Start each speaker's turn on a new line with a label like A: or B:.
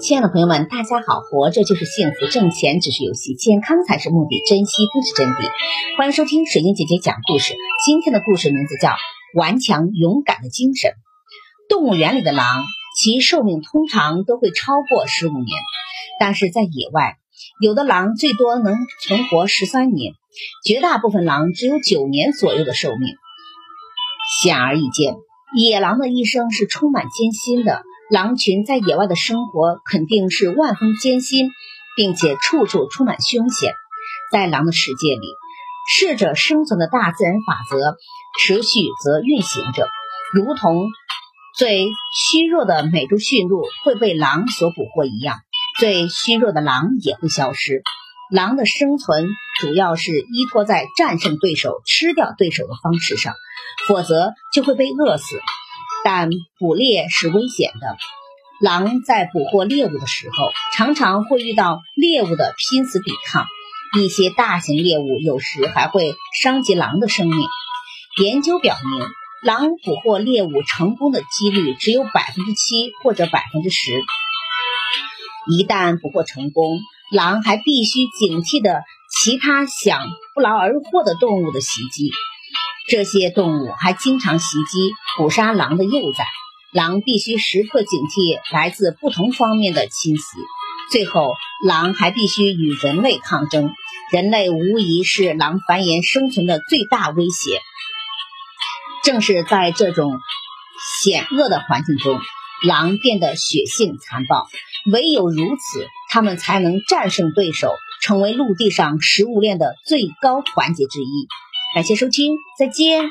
A: 亲爱的朋友们，大家好！活着就是幸福，挣钱只是游戏，健康才是目的，珍惜不是真谛。欢迎收听水晶姐姐讲故事。今天的故事名字叫《顽强勇敢的精神》。动物园里的狼，其寿命通常都会超过十五年，但是在野外，有的狼最多能存活十三年，绝大部分狼只有九年左右的寿命。显而易见，野狼的一生是充满艰辛的。狼群在野外的生活肯定是万分艰辛，并且处处充满凶险。在狼的世界里，适者生存的大自然法则持续则运行着，如同最虚弱的美洲驯鹿会被狼所捕获一样，最虚弱的狼也会消失。狼的生存主要是依托在战胜对手、吃掉对手的方式上，否则就会被饿死。但捕猎是危险的，狼在捕获猎物的时候，常常会遇到猎物的拼死抵抗，一些大型猎物有时还会伤及狼的生命。研究表明，狼捕获猎物成功的几率只有百分之七或者百分之十。一旦捕获成功，狼还必须警惕的其他想不劳而获的动物的袭击。这些动物还经常袭击、捕杀狼的幼崽，狼必须时刻警惕来自不同方面的侵袭。最后，狼还必须与人类抗争，人类无疑是狼繁衍生存的最大威胁。正是在这种险恶的环境中，狼变得血性残暴，唯有如此，它们才能战胜对手，成为陆地上食物链的最高环节之一。感谢收听，再见。